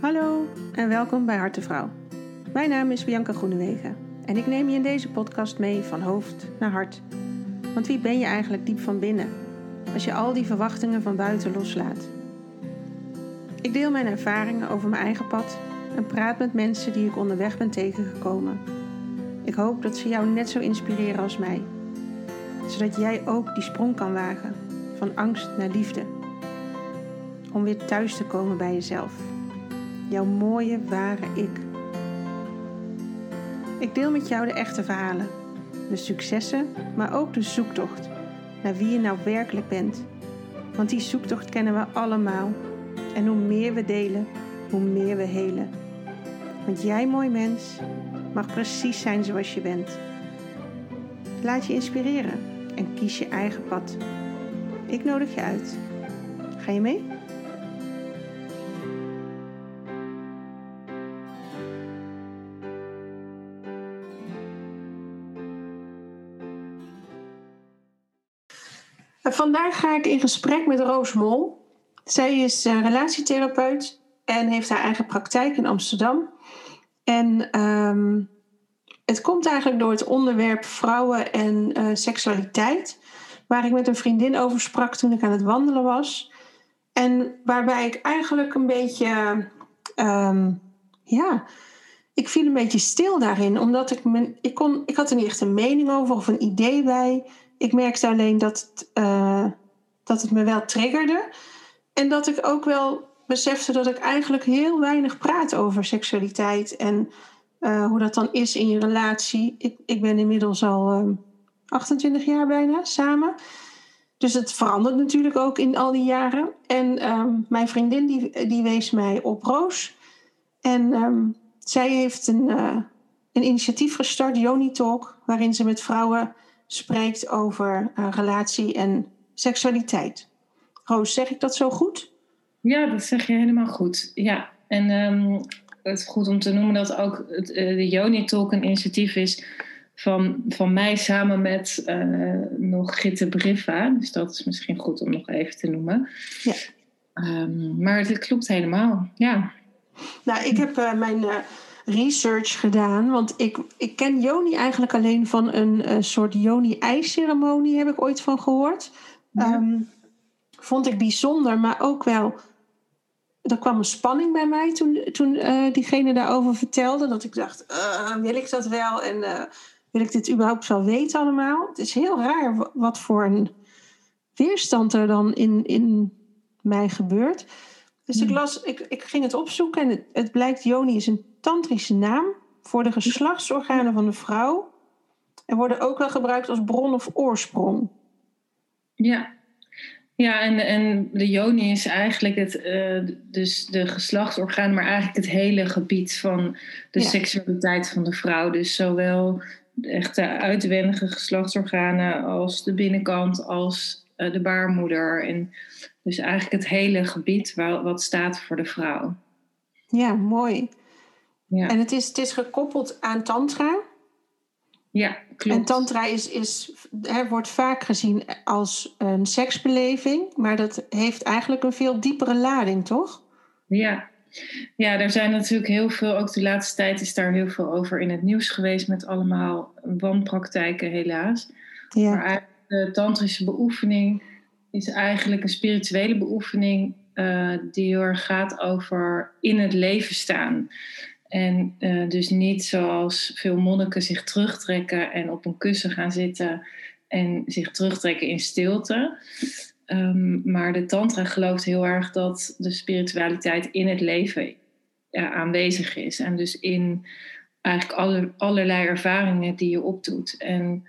Hallo en welkom bij Hartenvrouw. Mijn naam is Bianca Groenewegen en ik neem je in deze podcast mee van hoofd naar hart. Want wie ben je eigenlijk diep van binnen als je al die verwachtingen van buiten loslaat? Ik deel mijn ervaringen over mijn eigen pad en praat met mensen die ik onderweg ben tegengekomen. Ik hoop dat ze jou net zo inspireren als mij, zodat jij ook die sprong kan wagen van angst naar liefde. Om weer thuis te komen bij jezelf jouw mooie, ware ik. Ik deel met jou de echte verhalen, de successen, maar ook de zoektocht naar wie je nou werkelijk bent. Want die zoektocht kennen we allemaal. En hoe meer we delen, hoe meer we helen. Want jij, mooi mens, mag precies zijn zoals je bent. Laat je inspireren en kies je eigen pad. Ik nodig je uit. Ga je mee? Vandaag ga ik in gesprek met Roos Mol. Zij is uh, relatietherapeut en heeft haar eigen praktijk in Amsterdam. En um, het komt eigenlijk door het onderwerp vrouwen en uh, seksualiteit, waar ik met een vriendin over sprak toen ik aan het wandelen was. En waarbij ik eigenlijk een beetje, um, ja, ik viel een beetje stil daarin, omdat ik, ik, kon, ik had er niet echt een mening over of een idee bij ik merkte alleen dat het, uh, dat het me wel triggerde. En dat ik ook wel besefte dat ik eigenlijk heel weinig praat over seksualiteit. En uh, hoe dat dan is in je relatie. Ik, ik ben inmiddels al uh, ehm, 28 jaar bijna samen. Dus het verandert natuurlijk ook in al die jaren. En ehm, mijn vriendin die, die wees mij op Roos. En um, zij heeft een, een initiatief gestart, Yoni Talk, waarin ze met vrouwen spreekt over uh, relatie en seksualiteit. Roos, zeg ik dat zo goed? Ja, dat zeg je helemaal goed. Ja, en um, het is goed om te noemen dat ook het, uh, de Joni Talk een initiatief is van, van mij samen met uh, nog Gitte Briffa. Dus dat is misschien goed om nog even te noemen. Ja. Um, maar het klopt helemaal, ja. Nou, ik heb mijn research gedaan. Want ik, ik ken Joni eigenlijk alleen van een, soort Joni-ijsceremonie, heb ik ooit van gehoord. Ehm, vond ik bijzonder, maar ook wel. Er kwam een spanning bij mij toen, toen uh, diegene daarover vertelde. Dat ik dacht: uh, wil ik dat wel? En uh, wil ik dit überhaupt wel weten allemaal? Het is heel raar wat voor een weerstand er dan in, in mij gebeurt. Dus ik, hmm. las, ik, ik ging het opzoeken en het, het blijkt Joni is een tantrische naam voor de geslachtsorganen van de vrouw. En worden ook wel gebruikt als bron of oorsprong. Ja, ja en, en de Joni is eigenlijk het, uh, dus de geslachtsorgaan, maar eigenlijk het hele gebied van de ja. seksualiteit van de vrouw. Dus zowel de echte uitwendige geslachtsorganen als de binnenkant, als uh, de baarmoeder. En dus eigenlijk het hele gebied waar, wat staat voor de vrouw. Ja, mooi. Ja. En het is, het is gekoppeld aan tantra. Ja, klopt. En tantra is, is, hè, wordt vaak gezien als een seksbeleving, maar dat heeft eigenlijk een veel diepere lading, toch? Ja. Ja, er zijn natuurlijk heel veel, ook de laatste tijd is daar heel veel over in het nieuws geweest met allemaal wanpraktijken helaas. Ja. Maar de tantrische beoefening is eigenlijk een spirituele beoefening uh, die erg gaat over in het leven staan. En uh, dus niet zoals veel monniken zich terugtrekken en op een kussen gaan zitten en zich terugtrekken in stilte. Um, maar de Tantra gelooft heel erg dat de spiritualiteit in het leven aanwezig is. En dus in eigenlijk alle, allerlei ervaringen die je opdoet. En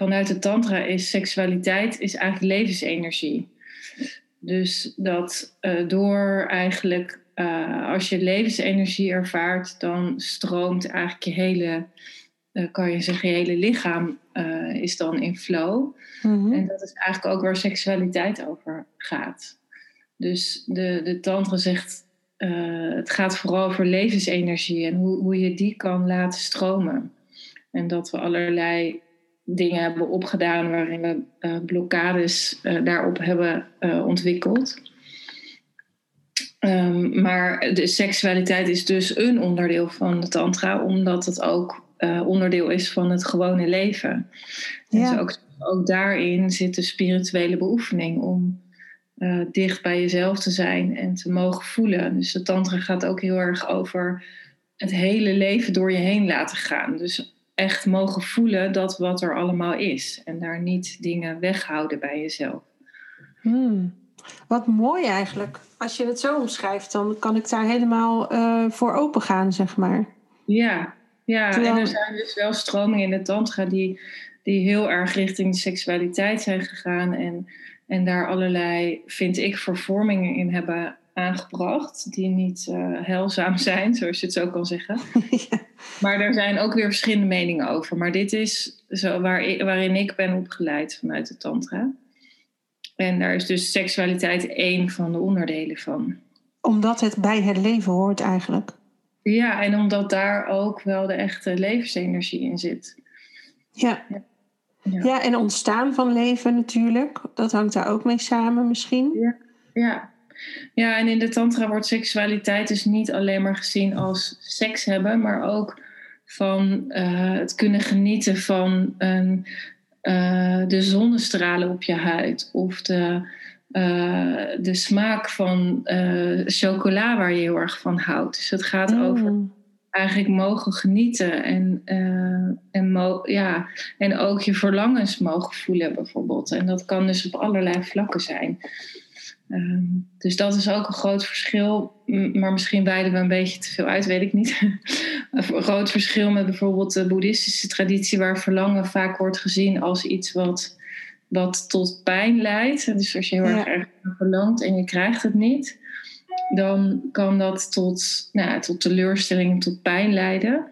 vanuit de Tantra is seksualiteit is eigenlijk levensenergie. Dus dat uh, door eigenlijk uh, als je levensenergie ervaart, dan stroomt eigenlijk je hele, uh, kan je zeggen, je hele lichaam is dan in flow. Mm-hmm. En dat is eigenlijk ook waar seksualiteit over gaat. Dus de, de tantra zegt, het gaat vooral over levensenergie en hoe, hoe je die kan laten stromen. En dat we allerlei dingen hebben opgedaan waarin we blokkades daarop hebben ontwikkeld. Ehm, maar de seksualiteit is dus een onderdeel van de tantra, omdat het ook onderdeel is van het gewone leven. Dus ook, ook daarin zit de spirituele beoefening om dicht bij jezelf te zijn en te mogen voelen. Dus de tantra gaat ook heel erg over het hele leven door je heen laten gaan. Dus echt mogen voelen dat wat er allemaal is. En daar niet dingen weghouden bij jezelf. Hmm. Wat mooi eigenlijk. Als je het zo omschrijft, dan kan ik daar helemaal uh, voor open gaan, zeg maar. Ja, ja. en er zijn dus wel stromingen in de tantra die, die heel erg richting seksualiteit zijn gegaan. En, en daar allerlei, vind ik, vervormingen in hebben aangebracht. Die niet uh, heilzaam zijn, zoals je het zo kan zeggen. Maar er zijn ook weer verschillende meningen over. Maar dit is zo waar, waarin ik ben opgeleid vanuit de tantra. En daar is dus seksualiteit één van de onderdelen van. Omdat het bij het leven hoort eigenlijk. Ja, en omdat daar ook wel de echte levensenergie in zit. Ja. Ja, ja en ontstaan van leven natuurlijk. Dat hangt daar ook mee samen misschien. Ja, ja. Ja en in de tantra wordt seksualiteit dus niet alleen maar gezien als seks hebben, maar ook van uh, het kunnen genieten van een uh, de zonnestralen op je huid of de, uh, de smaak van chocola waar je heel erg van houdt. Dus het gaat mm. over eigenlijk mogen genieten en, en, mo ja, en ook je verlangens mogen voelen bijvoorbeeld. En dat kan dus op allerlei vlakken zijn. Ehm, dus dat is ook een groot verschil. Maar misschien wijden we een beetje te veel uit, weet ik niet. een groot verschil met bijvoorbeeld de boeddhistische traditie, waar verlangen vaak wordt gezien als iets wat, wat tot pijn leidt. Dus als je heel erg, erg verlangt en je krijgt het niet, dan kan dat tot, nou, tot teleurstelling, tot pijn leiden.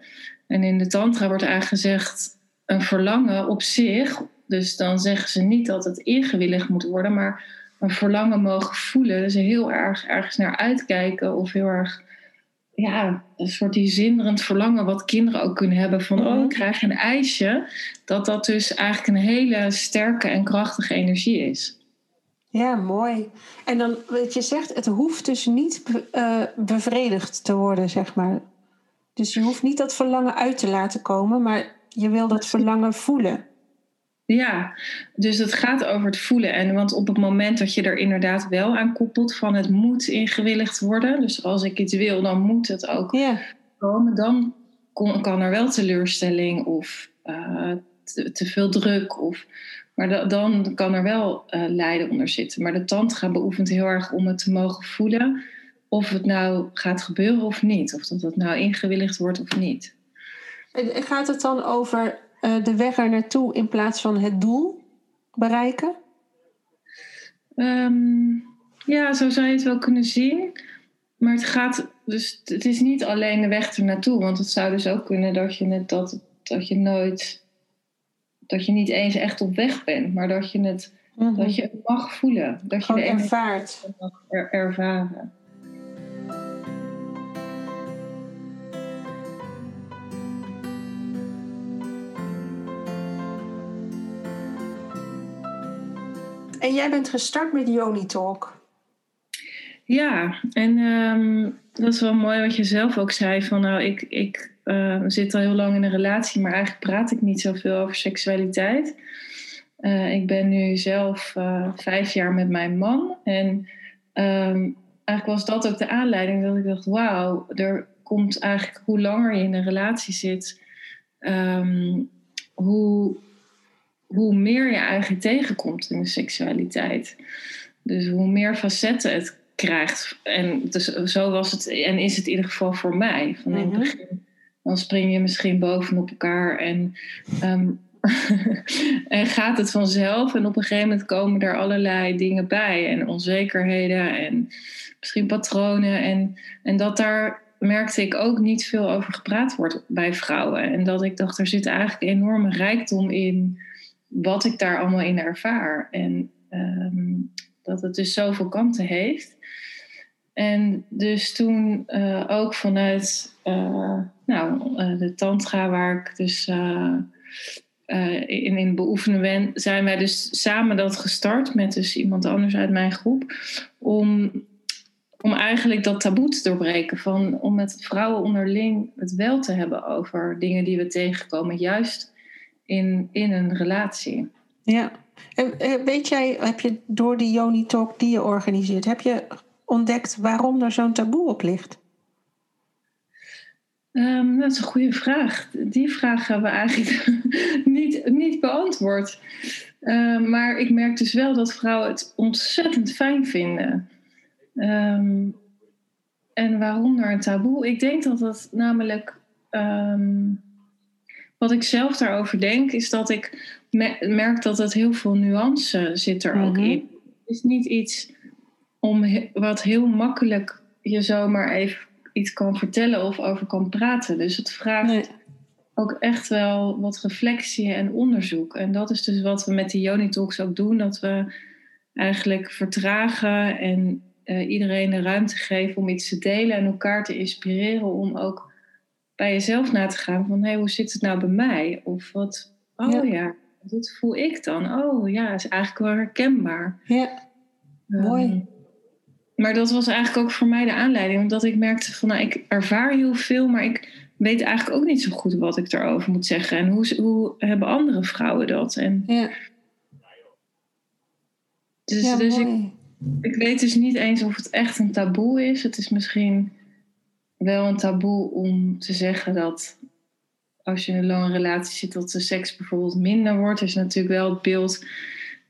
En in de Tantra wordt eigenlijk gezegd: een verlangen op zich. Dus dan zeggen ze niet dat het ingewilligd moet worden, maar een verlangen mogen voelen. Dus heel erg ergens naar uitkijken of heel erg ja, een soort die zinderend verlangen wat kinderen ook kunnen hebben van oh, ik krijg een ijsje. Dat dat dus eigenlijk een hele sterke en krachtige energie is. Ja, mooi. En dan, wat je zegt, het hoeft dus niet uh, bevredigd te worden, zeg maar. Dus je hoeft niet dat verlangen uit te laten komen, maar je wil dat verlangen voelen. Ja, dus het gaat over het voelen. En want op het moment dat je er inderdaad wel aan koppelt van het moet ingewilligd worden. Dus als ik iets wil, dan moet het ook komen. Dan kan er wel teleurstelling of uh, te, veel druk. Of, maar dan kan er wel uh, lijden onder zitten. Maar de tantra beoefent heel erg om het te mogen voelen. Of het nou gaat gebeuren of niet. Of dat het nou ingewilligd wordt of niet. En gaat het dan over uh, de weg er naartoe in plaats van het doel bereiken? Um, ja, zo zou je het wel kunnen zien. Maar het gaat dus het is niet alleen de weg er naartoe, want het zou dus ook kunnen dat je het dat, dat je nooit dat je niet eens echt op weg bent, maar dat je het mm -hmm. dat je het mag voelen, dat je de ervaart, mag er, ervaren. En jij bent gestart met Yoni Talk. Ja, en um, dat is wel mooi wat je zelf ook zei. Van nou, ik, ik uh, zit al heel lang in een relatie, maar eigenlijk praat ik niet zoveel over seksualiteit. Uh, ik ben nu zelf uh, vijf jaar met mijn man. En um, eigenlijk was dat ook de aanleiding dat ik dacht: wauw, er komt eigenlijk hoe langer je in een relatie zit, hoe hoe meer je eigenlijk tegenkomt in de seksualiteit. Dus hoe meer facetten het krijgt. En dus zo was het en is het in ieder geval voor mij. Van in het mhm. begin, dan spring je misschien bovenop elkaar en, ehm, en gaat het vanzelf. En op een gegeven moment komen er allerlei dingen bij. En onzekerheden en misschien patronen. En, en dat daar merkte ik ook niet veel over gepraat wordt bij vrouwen. En dat ik dacht, er zit eigenlijk enorme rijkdom in wat ik daar allemaal in ervaar. En ehm, dat het dus zoveel kanten heeft. En dus toen uh, ook vanuit uh, nou, uh, de tantra waar ik dus in, in beoefenen ben, zijn wij dus samen dat gestart met dus iemand anders uit mijn groep. Om, om eigenlijk dat taboe te doorbreken. Van, om met vrouwen onderling het wel te hebben over dingen die we tegenkomen. Juist in, in een relatie. Ja. En eh, weet jij, heb je door die Joni Talk die je organiseert, heb je ontdekt waarom er zo'n taboe op ligt? Um, dat is een goede vraag. Die vraag hebben we eigenlijk niet, niet beantwoord. Um, maar ik merk dus wel dat vrouwen het ontzettend fijn vinden. Um, en waarom er een taboe? Ik denk dat dat namelijk. Wat ik zelf daarover denk, is dat ik merk dat het heel veel nuance zit er ook mhm. in. Het is niet iets om wat heel makkelijk je zomaar even iets kan vertellen of over kan praten. Dus het vraagt ook echt wel wat reflectie en onderzoek. En dat is dus wat we met de Yoni Talks ook doen. Dat we eigenlijk vertragen en uh, iedereen de ruimte geven om iets te delen en elkaar te inspireren om ook bij jezelf na te gaan van hé, hey, hoe zit het nou bij mij? Of wat, oh ja, ja dit voel ik dan. Oh ja, is eigenlijk wel herkenbaar. Ja, mooi. Ehm, maar dat was eigenlijk ook voor mij de aanleiding. Omdat ik merkte van, nou, ik ervaar heel veel, maar ik weet eigenlijk ook niet zo goed wat ik erover moet zeggen. En hoe, hoe hebben andere vrouwen dat? En, ja. Dus, dus ik, ik weet dus niet eens of het echt een taboe is. Het is misschien wel een taboe om te zeggen dat als je in een lange relatie zit, dat de seks bijvoorbeeld minder wordt. Er is natuurlijk wel het beeld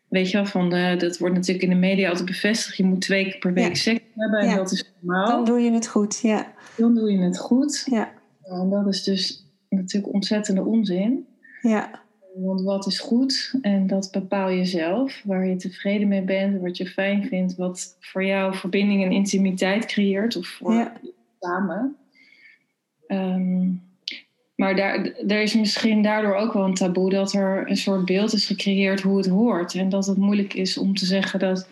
weet je wel, van de, dat wordt natuurlijk in de media altijd bevestigd. Je moet twee keer per week seks hebben en dat is normaal. Dan doe je het goed, ja. Dan doe je het goed. Ja. En dat is dus natuurlijk ontzettende onzin. Ja. Want wat is goed en dat bepaal je zelf. Waar je tevreden mee bent, wat je fijn vindt, wat voor jou verbinding en intimiteit creëert of voor ja. Samen. Um, maar daar, er is misschien daardoor ook wel een taboe dat er een soort beeld is gecreëerd hoe het hoort. En dat het moeilijk is om te zeggen dat,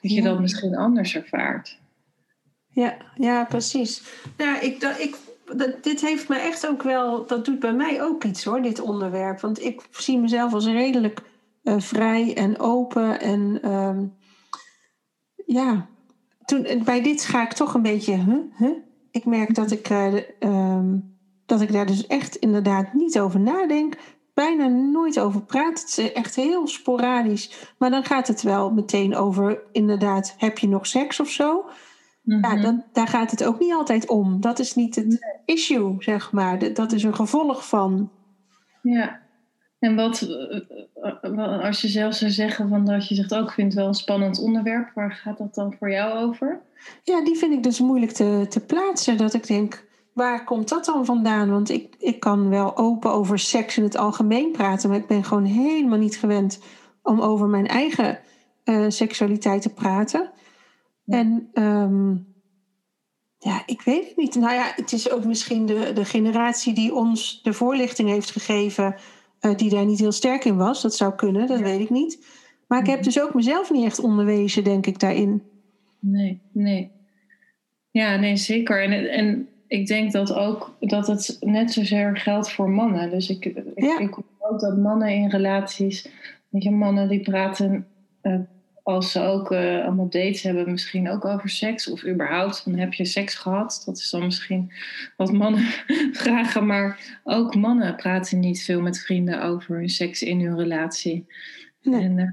dat je dat misschien anders ervaart. Ja, ja precies. Ja, ik, dat, ik, dat, dit heeft me echt ook wel, dat doet bij mij ook iets hoor, dit onderwerp. Want ik zie mezelf als redelijk uh, vrij en open. En uh, ja, toen, bij dit ga ik toch een beetje, huh, huh? Ik merk dat ik. Uh, dat ik daar dus echt inderdaad niet over nadenk. Bijna nooit over praat. Het is echt heel sporadisch. Maar dan gaat het wel meteen over, inderdaad, heb je nog seks of zo? Ja, mhm. dan, daar gaat het ook niet altijd om. Dat is niet het issue, zeg maar. Dat is een gevolg van. Ja. En wat, eh, eh, als je zelf zou zeggen van dat je zegt ook, oh, vindt wel een spannend onderwerp, waar gaat dat dan voor jou over? Ja, die vind ik dus moeilijk te, te plaatsen. Dat ik denk, waar komt dat dan vandaan? Want ik, ik kan wel open over seks in het algemeen praten, maar ik ben gewoon helemaal niet gewend om over mijn eigen uh, seksualiteit te praten. En um, ja, ik weet het niet. Nou ja, het is ook misschien de, de generatie die ons de voorlichting heeft gegeven, uh, die daar niet heel sterk in was. Dat zou kunnen, dat weet ik niet. Maar ik heb mhm. dus ook mezelf niet echt onderwezen, denk ik, daarin. Nee, nee. Ja, nee, zeker. En, en ik denk dat ook dat het net zozeer geldt voor mannen. Dus ik, ik, ja. ik ook dat mannen in relaties, weet je, mannen die praten uh, als ze ook uh, allemaal dates hebben, misschien ook over seks of überhaupt, dan heb je seks gehad. Dat is dan misschien wat mannen vragen, maar ook mannen praten niet veel met vrienden over hun seks in hun relatie. Nee. En, uh,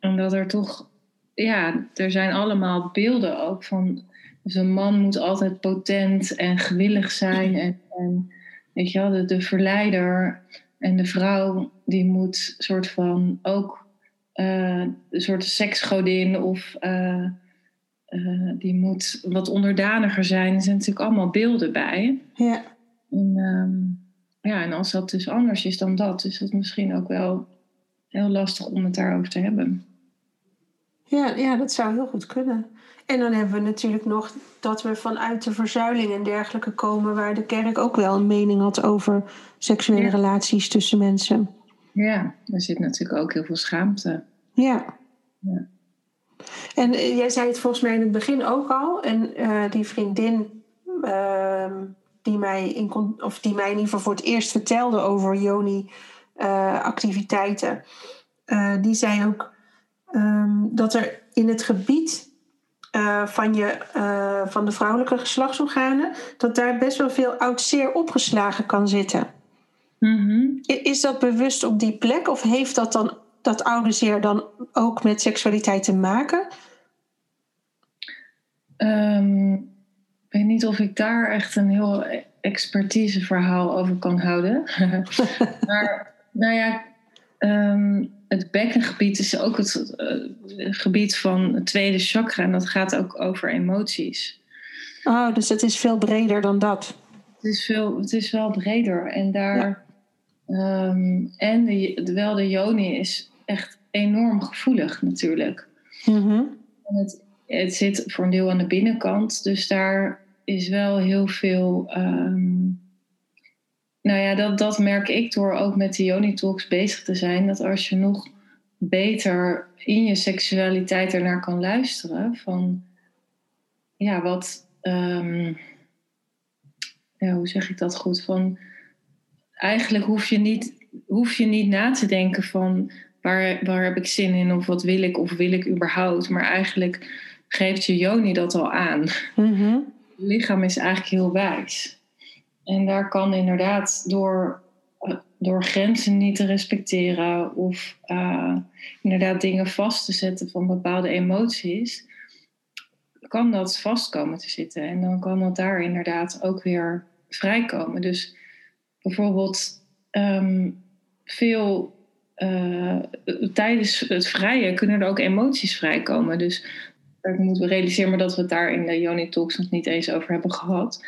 en dat er toch, ja, er zijn allemaal beelden ook van dus een man moet altijd potent en gewillig zijn. En, en weet je wel, de, de, verleider. En de vrouw die moet soort van ook uh, een soort seksgodin of uh, uh, die moet wat onderdaniger zijn. Er zijn natuurlijk allemaal beelden bij. Ja. En, um, ja, en als dat dus anders is dan dat, is het misschien ook wel heel lastig om het daarover te hebben. Ja, ja, dat zou heel goed kunnen. En dan hebben we natuurlijk nog dat we vanuit de verzuiling en dergelijke komen, waar de kerk ook wel een mening had over seksuele relaties tussen mensen. Ja, er zit natuurlijk ook heel veel schaamte. Ja. ja. En eh, jij zei het volgens mij in het begin ook al. En uh, die vriendin uh, die, mij in, of die mij in ieder geval voor het eerst vertelde over Joni-activiteiten, uh, die zei ook um, dat er in het gebied eh, van, je, eh, van de vrouwelijke geslachtsorganen, dat daar best wel veel oud zeer opgeslagen kan zitten. Mhm. Is dat bewust op die plek of heeft dat dan dat oude zeer dan ook met seksualiteit te maken? Um, ik weet niet of ik daar echt een heel expertiseverhaal over kan houden. maar nou ja, ehm, het bekkengebied is ook het uh, gebied van het tweede chakra en dat gaat ook over emoties. Oh, dus het is veel breder dan dat. Het is, veel, het is wel breder en daar. Ehm, en de, wel de joni is echt enorm gevoelig natuurlijk. Mm het, het zit voor een deel aan de binnenkant, dus daar is wel heel veel. Ehm, nou ja, dat, dat merk ik door ook met de Yoni Talks bezig te zijn. Dat als je nog beter in je seksualiteit ernaar kan luisteren. Van ja, wat. Ehm, ja, hoe zeg ik dat goed? Van eigenlijk hoef je niet, hoef je niet na te denken van waar, waar heb ik zin in of wat wil ik of wil ik überhaupt. Maar eigenlijk geeft je Joni dat al aan. Mm lichaam is eigenlijk heel wijs. En daar kan inderdaad door, eh, door grenzen niet te respecteren of uh, inderdaad dingen vast te zetten van bepaalde emoties, kan dat vast komen te zitten. En dan kan dat daar inderdaad ook weer vrijkomen. Dus bijvoorbeeld ehm, veel uh, tijdens het vrije kunnen er ook emoties vrijkomen. Dus ik moet realiseren maar dat we het daar in de Yoni Talks nog niet eens over hebben gehad.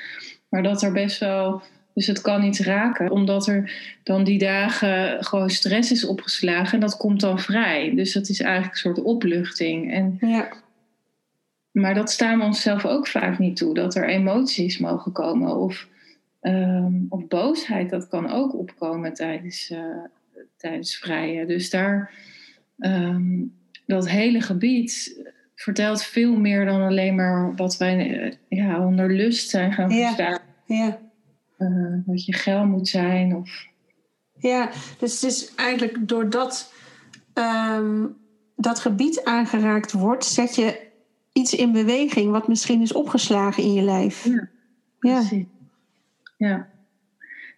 Maar dat er best wel. Dus het kan iets raken, omdat er dan die dagen gewoon stress is opgeslagen. En dat komt dan vrij. Dus dat is eigenlijk een soort opluchting. En, ja. Maar dat staan we onszelf ook vaak niet toe. Dat er emoties mogen komen. Of, ehm, of boosheid, dat kan ook opkomen tijdens, uh, tijdens vrije. Dus daar, ehm, dat hele gebied vertelt veel meer dan alleen maar wat wij eh, ja, onder lust zijn gaan verstaan. Ja. Uh, wat je geil moet zijn. Of... Ja, dus het is eigenlijk doordat um, dat gebied aangeraakt wordt, zet je iets in beweging wat misschien is opgeslagen in je lijf. Ja, precies. Ja. Ja.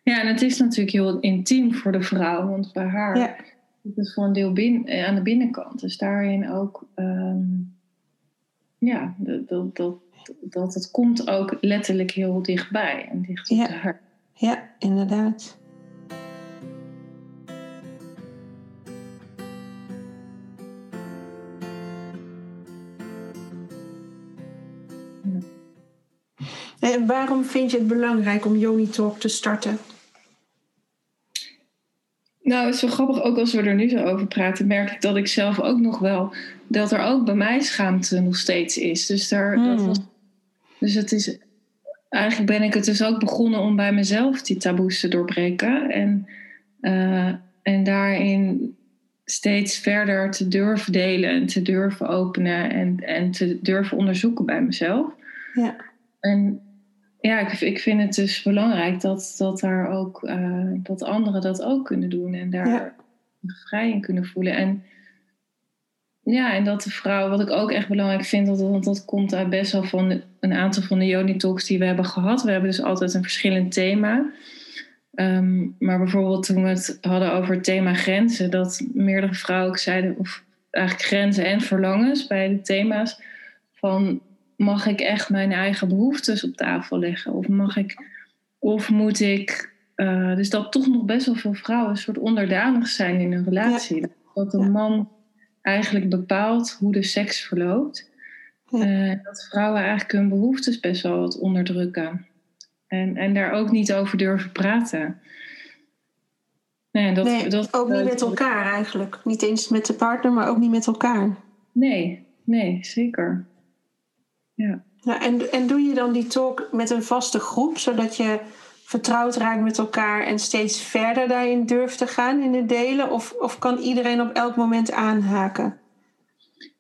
Ja, en het is natuurlijk heel intiem voor de vrouw, want bij haar ja. is het voor een deel bin, eh, aan de binnenkant. Dus daarin ook um, ja, dat, dat, dat, het komt ook letterlijk heel dichtbij en dicht op ja. de hart. Ja, inderdaad. En waarom vind je het belangrijk om Yoni Talk te starten? Nou, het is wel grappig, ook als we er nu zo over praten, merk ik dat ik zelf ook nog wel, dat er ook bij mij schaamte nog steeds is. Dus, daar, dat Hmm. was, dus het is, eigenlijk ben ik het dus ook begonnen om bij mezelf die taboes te doorbreken. En, eh, en daarin steeds verder te durven delen en te durven openen en, en te durven onderzoeken bij mezelf. Ja. En ja, ik, ik vind het dus belangrijk dat, dat, daar ook, eh, dat anderen dat ook kunnen doen en daar Ja. vrij in kunnen voelen. En ja, en dat de vrouw, wat ik ook echt belangrijk vind, dat, want dat komt uit best wel van een aantal van de Yoni Talks die we hebben gehad. We hebben dus altijd een verschillend thema. Ehm, maar bijvoorbeeld toen we het hadden over het thema grenzen, dat meerdere vrouwen ook zeiden, of eigenlijk grenzen en verlangens bij de thema's, van mag ik echt mijn eigen behoeftes op tafel leggen? Of mag ik, of moet ik, eh, dus dat toch nog best wel veel vrouwen een soort onderdanig zijn in een relatie. Dat een man eigenlijk bepaalt hoe de seks verloopt. Ja. Eh, dat vrouwen eigenlijk hun behoeftes best wel wat onderdrukken. En, en daar ook niet over durven praten. Nee, dat, nee, dat, ook niet met elkaar eigenlijk. Niet eens met de partner, maar ook niet met elkaar. Nee, nee, zeker. Ja. En, en doe je dan die talk met een vaste groep, zodat je vertrouwd raakt met elkaar en steeds verder daarin durft te gaan in het delen? Of, of kan iedereen op elk moment aanhaken?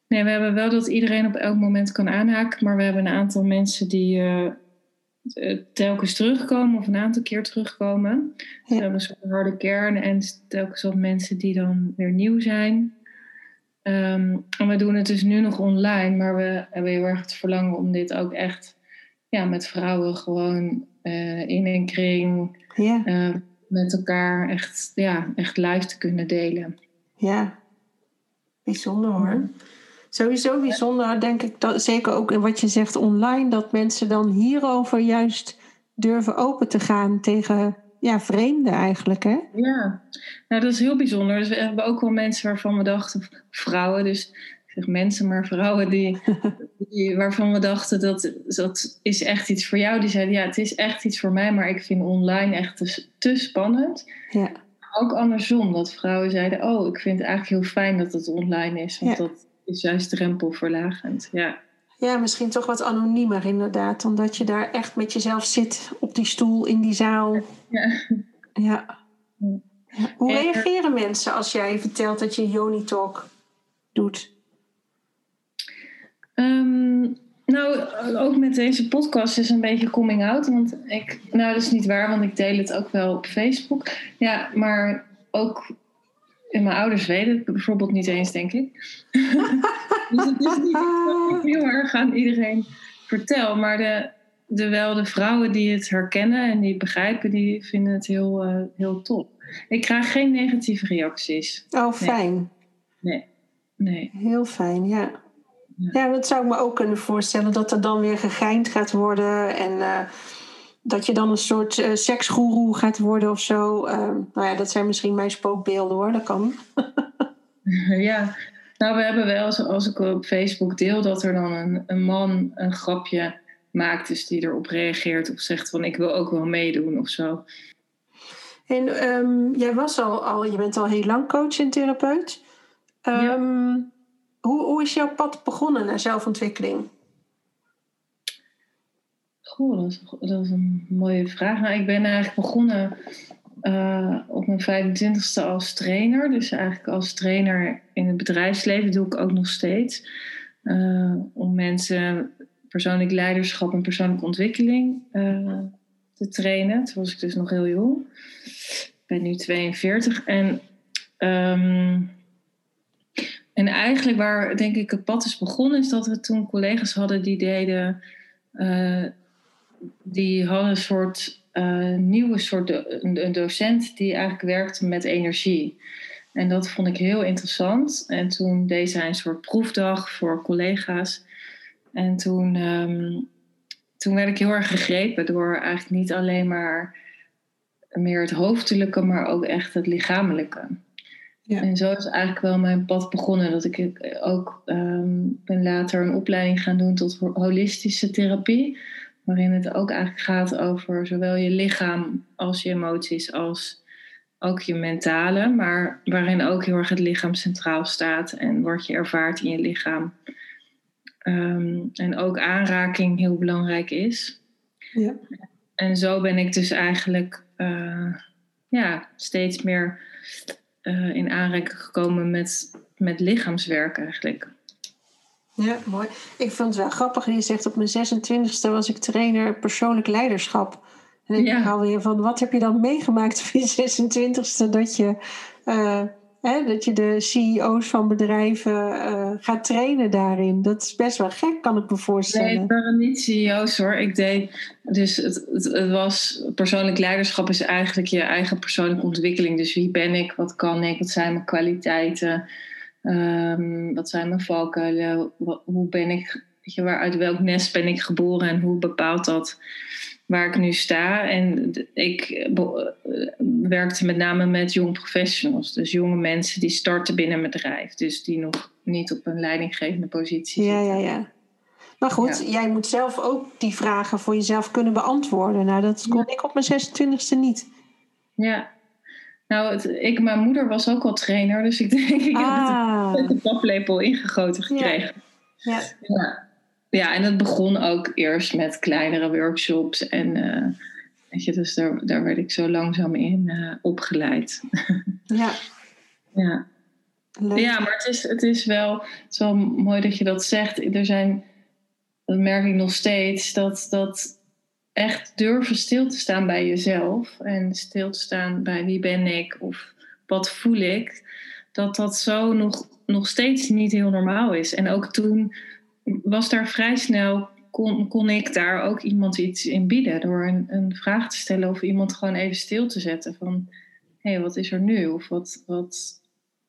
Nee, we hebben wel dat iedereen op elk moment kan aanhaken, maar we hebben een aantal mensen die eh, eh, telkens terugkomen of een aantal keer terugkomen. Dus we hebben een soort harde kern en telkens wat mensen die dan weer nieuw zijn. Ehm, en we doen het dus nu nog online, maar we hebben heel erg het verlangen om dit ook echt ja, met vrouwen gewoon uh, in een kring ja. uh, met elkaar echt, ja, echt live te kunnen delen. Ja, bijzonder hoor. Sowieso bijzonder, denk ik, dat, zeker ook in wat je zegt online, dat mensen dan hierover juist durven open te gaan tegen ja, vreemden eigenlijk, hè? Ja, nou dat is heel bijzonder. Dus we hebben ook wel mensen waarvan we dachten, vrouwen, dus ik zeg mensen, maar vrouwen die, die, waarvan we dachten dat dat is echt iets voor jou. Die zeiden, ja, het is echt iets voor mij, maar ik vind online echt te, te spannend. Ja. Ook andersom, dat vrouwen zeiden, oh, ik vind het eigenlijk heel fijn dat het online is, want dat is juist drempelverlagend. Ja. Ja, misschien toch wat anoniemer inderdaad. Omdat je daar echt met jezelf zit op die stoel in die zaal. Ja. ja. Hoe reageren mensen als jij vertelt dat je Yoni Talk doet? Ehm, nou, ook met deze podcast is een beetje coming out. Want ik, nou, dat is niet waar, want ik deel het ook wel op Facebook. Ja, maar ook mijn ouders weten het bijvoorbeeld niet eens, denk ik. dus het is niet dat ik heel erg aan iedereen vertel. Maar de, de, wel de vrouwen die het herkennen en die begrijpen, die vinden het heel, uh, heel top. Ik krijg geen negatieve reacties. Oh, fijn. Nee. nee. Heel fijn, ja. ja. ja. dat zou ik me ook kunnen voorstellen. Dat er dan weer gegeind gaat worden. En... Uh, dat je dan een soort uh, seksgoeroe gaat worden of zo. Uh, nou ja, dat zijn misschien mijn spookbeelden hoor, dat kan. ja, nou we hebben wel, als ik op Facebook deel, dat er dan een, een man een grapje maakt, dus die erop reageert of zegt van ik wil ook wel meedoen of zo. En um, jij was al, al, je bent al heel lang coach en therapeut. Um, ja. hoe, hoe is jouw pad begonnen naar zelfontwikkeling? Goh, dat is, dat is een mooie vraag. Nou, ik ben eigenlijk begonnen uh, op mijn 25ste als trainer. Dus eigenlijk als trainer in het bedrijfsleven doe ik ook nog steeds. Uh, om mensen persoonlijk leiderschap en persoonlijke ontwikkeling uh, te trainen. Toen was ik dus nog heel jong. Ik ben nu 42. En, um, en eigenlijk waar denk ik het pad is begonnen... is dat we toen collega's hadden die deden die hadden een soort uh, nieuwe soort een docent die eigenlijk werkte met energie. En dat vond ik heel interessant. En toen deed zij een soort proefdag voor collega's. En toen, ehm, toen werd ik heel erg gegrepen door eigenlijk niet alleen maar meer het hoofdelijke, maar ook echt het lichamelijke. Ja. En zo is eigenlijk wel mijn pad begonnen. Dat ik ook um, ben later een opleiding gaan doen tot holistische therapie waarin het ook eigenlijk gaat over zowel je lichaam als je emoties, als ook je mentale, maar waarin ook heel erg het lichaam centraal staat en wat je ervaart in je lichaam. Ehm, en ook aanraking heel belangrijk is. Ja. En zo ben ik dus eigenlijk uh, ja, steeds meer uh, in aanraking gekomen met, met lichaamswerk eigenlijk. Ja, mooi. Ik vond het wel grappig. Je zegt op mijn 26e was ik trainer persoonlijk leiderschap. En ik ja. haal weer van, wat heb je dan meegemaakt op je 26e dat je, uh, hè, dat je de CEO's van bedrijven uh, gaat trainen daarin? Dat is best wel gek, kan ik me voorstellen. Nee, het waren niet CEO's hoor. Ik deed, dus het, het, het, was, persoonlijk leiderschap is eigenlijk je eigen persoonlijke ontwikkeling. Dus wie ben ik, wat kan ik, wat zijn mijn kwaliteiten... Um, wat zijn mijn valkuilen? Hoe ben ik, weet je, waar, uit welk nest ben ik geboren en hoe bepaalt dat waar ik nu sta? En ik eh, werkte met name met young professionals, dus jonge mensen die starten binnen een bedrijf, dus die nog niet op een leidinggevende positie zitten. Ja, ja, ja. Maar goed, jij moet zelf ook die vragen voor jezelf kunnen beantwoorden. Nou, dat kon ik op mijn 26e niet. Ja, nou, het, ik, mijn moeder was ook al trainer, dus ik denk, ik ah. heb het met de paplepel ingegoten gekregen. Ja. ja. Ja. en het begon ook eerst met kleinere workshops. En uh, weet je, dus daar, daar werd ik zo langzaam in uh, opgeleid. Ja. ja. Leuk. Ja, maar het is, het, is wel, het is wel mooi dat je dat zegt. Er zijn, dat merk ik nog steeds, dat, dat echt durven stil te staan bij jezelf en stil te staan bij wie ben ik of wat voel ik, dat dat zo nog nog steeds niet heel normaal is. En ook toen was daar vrij snel, kon, kon ik daar ook iemand iets in bieden. Door een, een vraag te stellen of iemand gewoon even stil te zetten. Van, hé, hey, wat is er nu? Of wat, wat,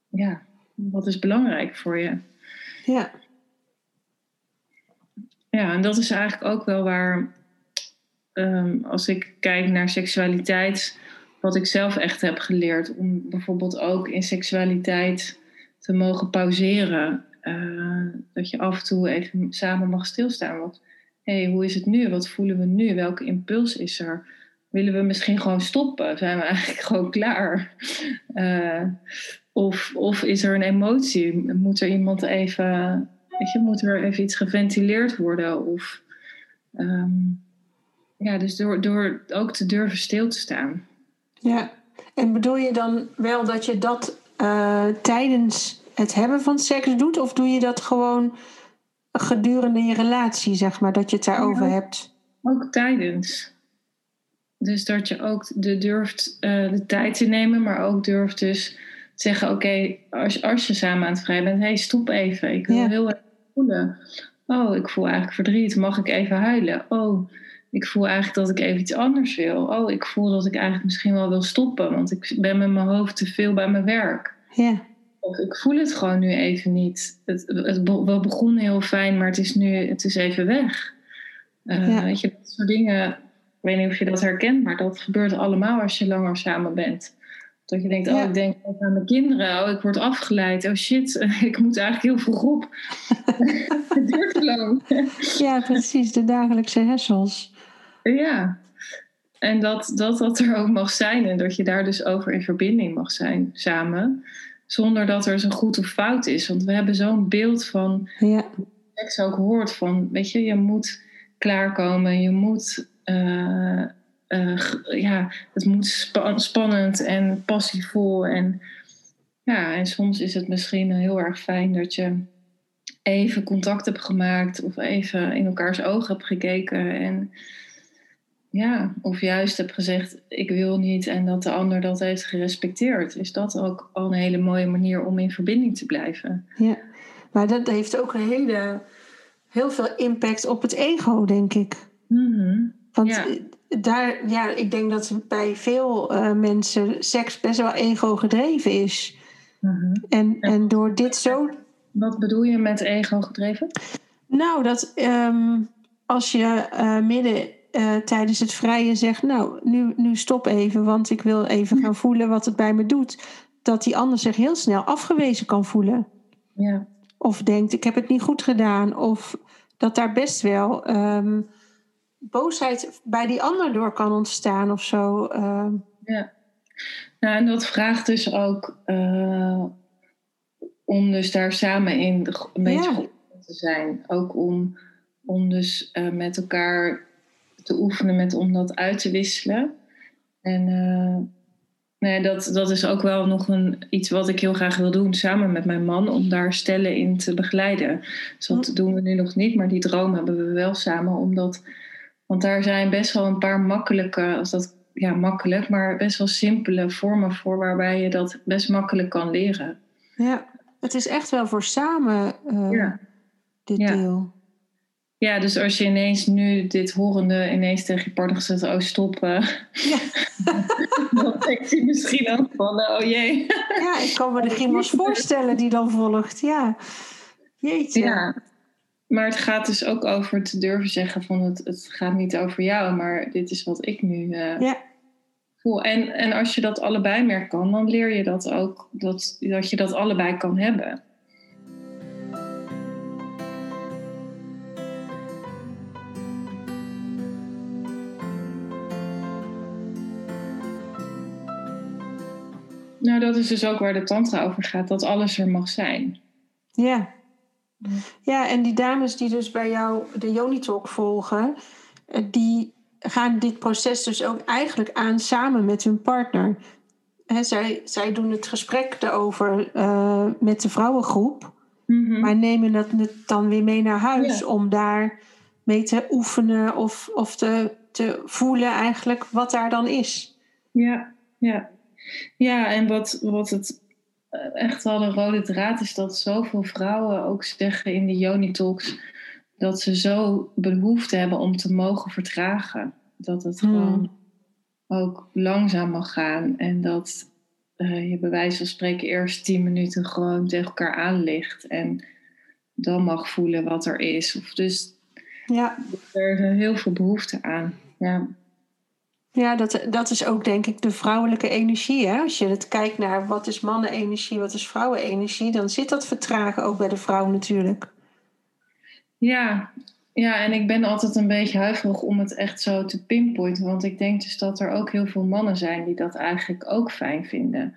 ja, wat is belangrijk voor je? Ja. Ja, en dat is eigenlijk ook wel waar, um, als ik kijk naar seksualiteit, wat ik zelf echt heb geleerd. Om bijvoorbeeld ook in seksualiteit te mogen pauzeren. Uh, dat je af en toe even samen mag stilstaan. Wat, hey, hoe is het nu? Wat voelen we nu? Welke impuls is er? Willen we misschien gewoon stoppen? Zijn we eigenlijk gewoon klaar? Uh, of, of is er een emotie? Moet er iemand even, weet je, moet er even iets geventileerd worden? Of, um, ja, dus door, door ook te durven stil te staan. Ja, en bedoel je dan wel dat je dat uh, tijdens het hebben van seks doet? Of doe je dat gewoon gedurende je relatie, zeg maar, dat je het daarover ja, hebt? Ook tijdens. Dus dat je ook de durft uh, de tijd te nemen, maar ook durft dus zeggen: Oké, als, als je samen aan het vrij bent, hé, hey, stop even. Ik wil ja. heel erg voelen. Oh, ik voel eigenlijk verdriet. Mag ik even huilen? Oh, ik voel eigenlijk dat ik even iets anders wil. Oh, ik voel dat ik eigenlijk misschien wel wil stoppen, want ik ben met mijn hoofd te veel bij mijn werk. Ja. Of ik voel het gewoon nu even niet. Het, het, we begonnen heel fijn, maar het is nu het is even weg. Uh, ja. Weet je, dat soort dingen. Ik weet niet of je dat herkent, maar dat gebeurt allemaal als je langer samen bent. Dat je denkt, oh, ik denk aan mijn kinderen. Oh, ik word afgeleid. Oh shit, ik moet eigenlijk heel vroeg op. het duurt te lang. ja, precies. De dagelijkse hersels. Ja. En dat, dat dat er ook mag zijn. En dat je daar dus over in verbinding mag zijn samen. Zonder dat er zo goed of fout is. Want we hebben zo'n beeld van... Ja. Seks ook hoort van... Weet je, je moet klaarkomen. Je moet... Uh, uh, ja, het moet spa spannend en passievol. En, ja, en soms is het misschien heel erg fijn dat je even contact hebt gemaakt of even in elkaars ogen hebt gekeken. En ja, of juist hebt gezegd: Ik wil niet, en dat de ander dat heeft gerespecteerd. Is dat ook al een hele mooie manier om in verbinding te blijven? Ja, maar dat heeft ook een hele, heel veel impact op het ego, denk ik. Mm -hmm. Want ja daar, ja, ik denk dat bij veel uh, mensen seks best wel ego gedreven is. Mm -hmm. en, en door dit zo. Wat bedoel je met ego gedreven? Nou, dat um, als je uh, midden uh, tijdens het vrije zegt: Nou, nu, nu stop even, want ik wil even gaan voelen wat het bij me doet. Dat die ander zich heel snel afgewezen kan voelen. Ja. Of denkt: Ik heb het niet goed gedaan. Of dat daar best wel. Um, boosheid bij die ander door kan ontstaan of zo. Uh. Ja, nou, en dat vraagt dus ook uh, om dus daar samen in een beetje ja. te zijn. Ook om, om dus uh, met elkaar te oefenen met om dat uit te wisselen. En nee, dat, dat is ook wel nog een, iets wat ik heel graag wil doen samen met mijn man, om daar stellen in te begeleiden. Dus dat doen we nu nog niet, maar die droom hebben we wel samen, omdat want daar zijn best wel een paar makkelijke, als dat ja, makkelijk, maar best wel simpele vormen voor waarbij je dat best makkelijk kan leren. Ja, het is echt wel voor samen uh, ja. dit ja. deel. Ja, dus als je ineens nu dit horende ineens tegen je partner zegt, oh stop. Uh, ja. dan denkt hij misschien ook van, oh jee. ja, ik kan me de grimas voorstellen die dan volgt, ja. Jeetje. Ja, maar het gaat dus ook over te durven zeggen van het, het gaat niet over jou, maar dit is wat ik nu uh, ja. voel. En, en als je dat allebei meer kan, dan leer je dat ook, dat, dat je dat allebei kan hebben. Nou, dat is dus ook waar de tantra over gaat, dat alles er mag zijn. Ja. Ja, en die dames die dus bij jou de Yoni Talk volgen, eh, die gaan dit proces dus ook eigenlijk aan samen met hun partner. He, zij, zij doen het gesprek erover uh, met de vrouwengroep, mm -hmm. maar nemen dat dan weer mee naar huis ja. om daar mee te oefenen of, of te, te voelen eigenlijk wat daar dan is. Ja, ja. Ja en wat, wat het echt wel een rode draad is dat zoveel vrouwen ook zeggen in de Yoni Talks dat ze zo behoefte hebben om te mogen vertragen. Dat het hmm. gewoon ook langzaam mag gaan en dat uh, je bij wijze van spreken eerst tien minuten gewoon tegen elkaar aan ligt en dan mag voelen wat er is. Of dus ja. er is heel veel behoefte aan. Ja. Ja, dat, dat is ook denk ik de vrouwelijke energie. Hè? Als je het kijkt naar wat is mannenenergie, wat is vrouwenenergie, dan zit dat vertragen ook bij de vrouw natuurlijk. Ja, ja, en ik ben altijd een beetje huiverig om het echt zo te pinpointen. Want ik denk dus dat er ook heel veel mannen zijn die dat eigenlijk ook fijn vinden.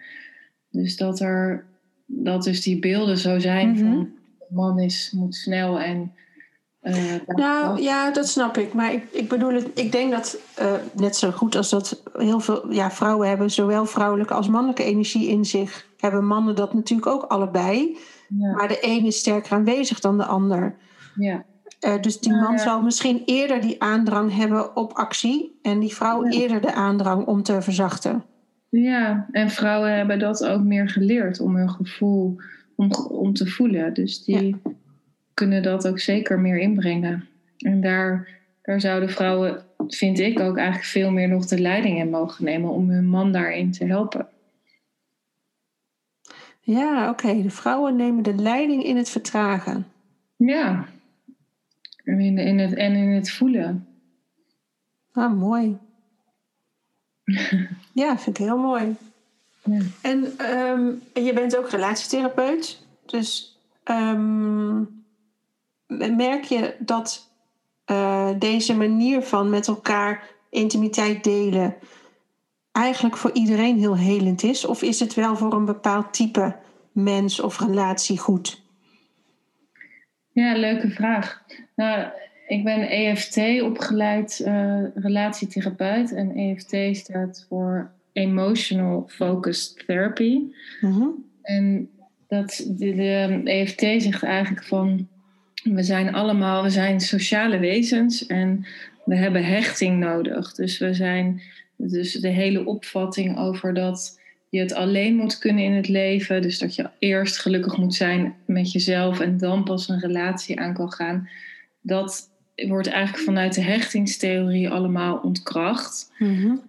Dus dat er dat dus die beelden zo zijn mm van man is, moet snel en uh, nou ja, dat snap ik. Maar ik, ik bedoel, het, ik denk dat uh, net zo goed als dat heel veel ja, vrouwen hebben, zowel vrouwelijke als mannelijke energie in zich, hebben mannen dat natuurlijk ook allebei. Ja. Maar de een is sterker aanwezig dan de ander. Ja. Uh, dus die man zou misschien eerder die aandrang hebben op actie en die vrouw eerder de aandrang om te verzachten. Ja, en vrouwen hebben dat ook meer geleerd om hun gevoel om, om te voelen. Dus die kunnen dat ook zeker meer inbrengen. En daar, daar zouden vrouwen, vind ik ook, eigenlijk veel meer nog de leiding in mogen nemen om hun man daarin te helpen. Ja, oké. De vrouwen nemen de leiding in het vertragen. Ja. En in, in, het, en in het voelen. Ah, mooi. ja, vind ik heel mooi. Ja. En um, je bent ook relatietherapeut. Dus um, merk je dat uh, deze manier van met elkaar intimiteit delen eigenlijk voor iedereen heel helend is? Of is het wel voor een bepaald type mens of relatie goed? Ja, leuke vraag. Nou, ik ben EFT opgeleid uh, relatietherapeut en EFT staat voor Emotional Focused Therapy. Mm En dat, de, de EFT zegt eigenlijk van we zijn allemaal, we zijn sociale wezens en we hebben hechting nodig. Dus we zijn dus de hele opvatting over dat je het alleen moet kunnen in het leven. Dus dat je eerst gelukkig moet zijn met jezelf en dan pas een relatie aan kan gaan. Dat wordt eigenlijk vanuit de hechtingstheorie allemaal ontkracht. Mm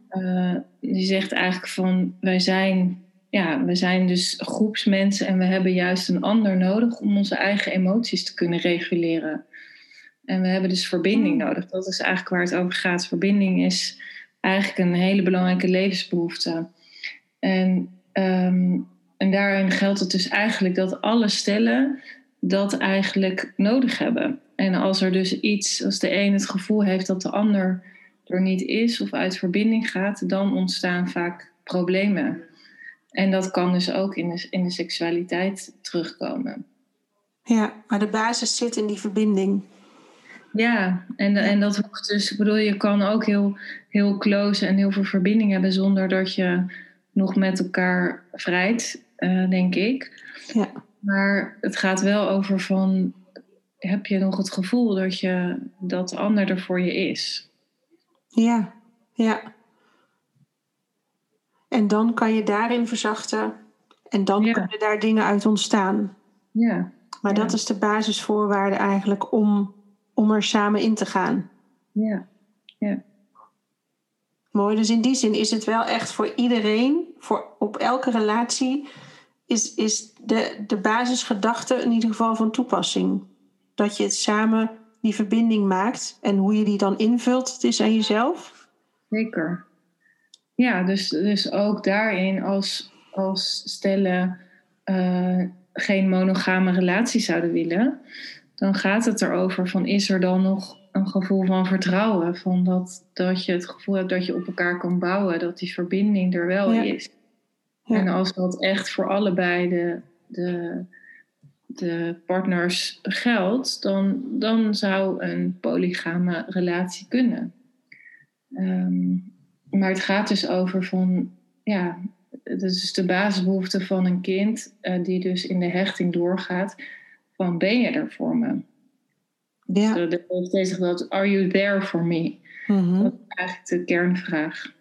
die zegt eigenlijk van wij zijn ja, we zijn dus groepsmensen en we hebben juist een ander nodig om onze eigen emoties te kunnen reguleren. En we hebben dus verbinding hmm. nodig. Dat is eigenlijk waar het over gaat. Verbinding is eigenlijk een hele belangrijke levensbehoefte. En, ehm, en daarin geldt het dus eigenlijk dat alle stellen dat eigenlijk nodig hebben. En als er dus iets, als de een het gevoel heeft dat de ander er niet is of uit verbinding gaat, dan ontstaan vaak problemen. En dat kan dus ook in de, in de seksualiteit terugkomen. Ja, maar de basis zit in die verbinding. Ja, en, en dat hoeft dus, ik bedoel, je kan ook heel, heel close en heel veel verbinding hebben zonder dat je nog met elkaar vrijt, uh, denk ik. Ja. Maar het gaat wel over van, heb je nog het gevoel dat, je, dat de ander er voor je is? Ja, ja. En dan kan je daarin verzachten. En dan kunnen daar dingen uit ontstaan. Ja. Maar dat is de basisvoorwaarde eigenlijk om, om er samen in te gaan. Ja. ja. Mooi. Dus in die zin is het wel echt voor iedereen, voor op elke relatie, is, is de, de basisgedachte in ieder geval van toepassing. Dat je het samen die verbinding maakt en hoe je die dan invult, het is aan jezelf. Zeker. Ja, dus, dus ook daarin als, als stellen uh, geen monogame relatie zouden willen, dan gaat het erover van is er dan nog een gevoel van vertrouwen, van dat, dat je het gevoel hebt dat je op elkaar kan bouwen, dat die verbinding er wel is. Ja. En als dat echt voor allebei de, de, de partners geldt, dan, dan zou een polygame relatie kunnen. Um, maar het gaat dus over van, ja, dat is de basisbehoefte van een kind eh, die dus in de hechting doorgaat. Van ben je er voor me? Ja. Dat de behoefte is dat, are you there for me? Mhm. Dat is eigenlijk de kernvraag.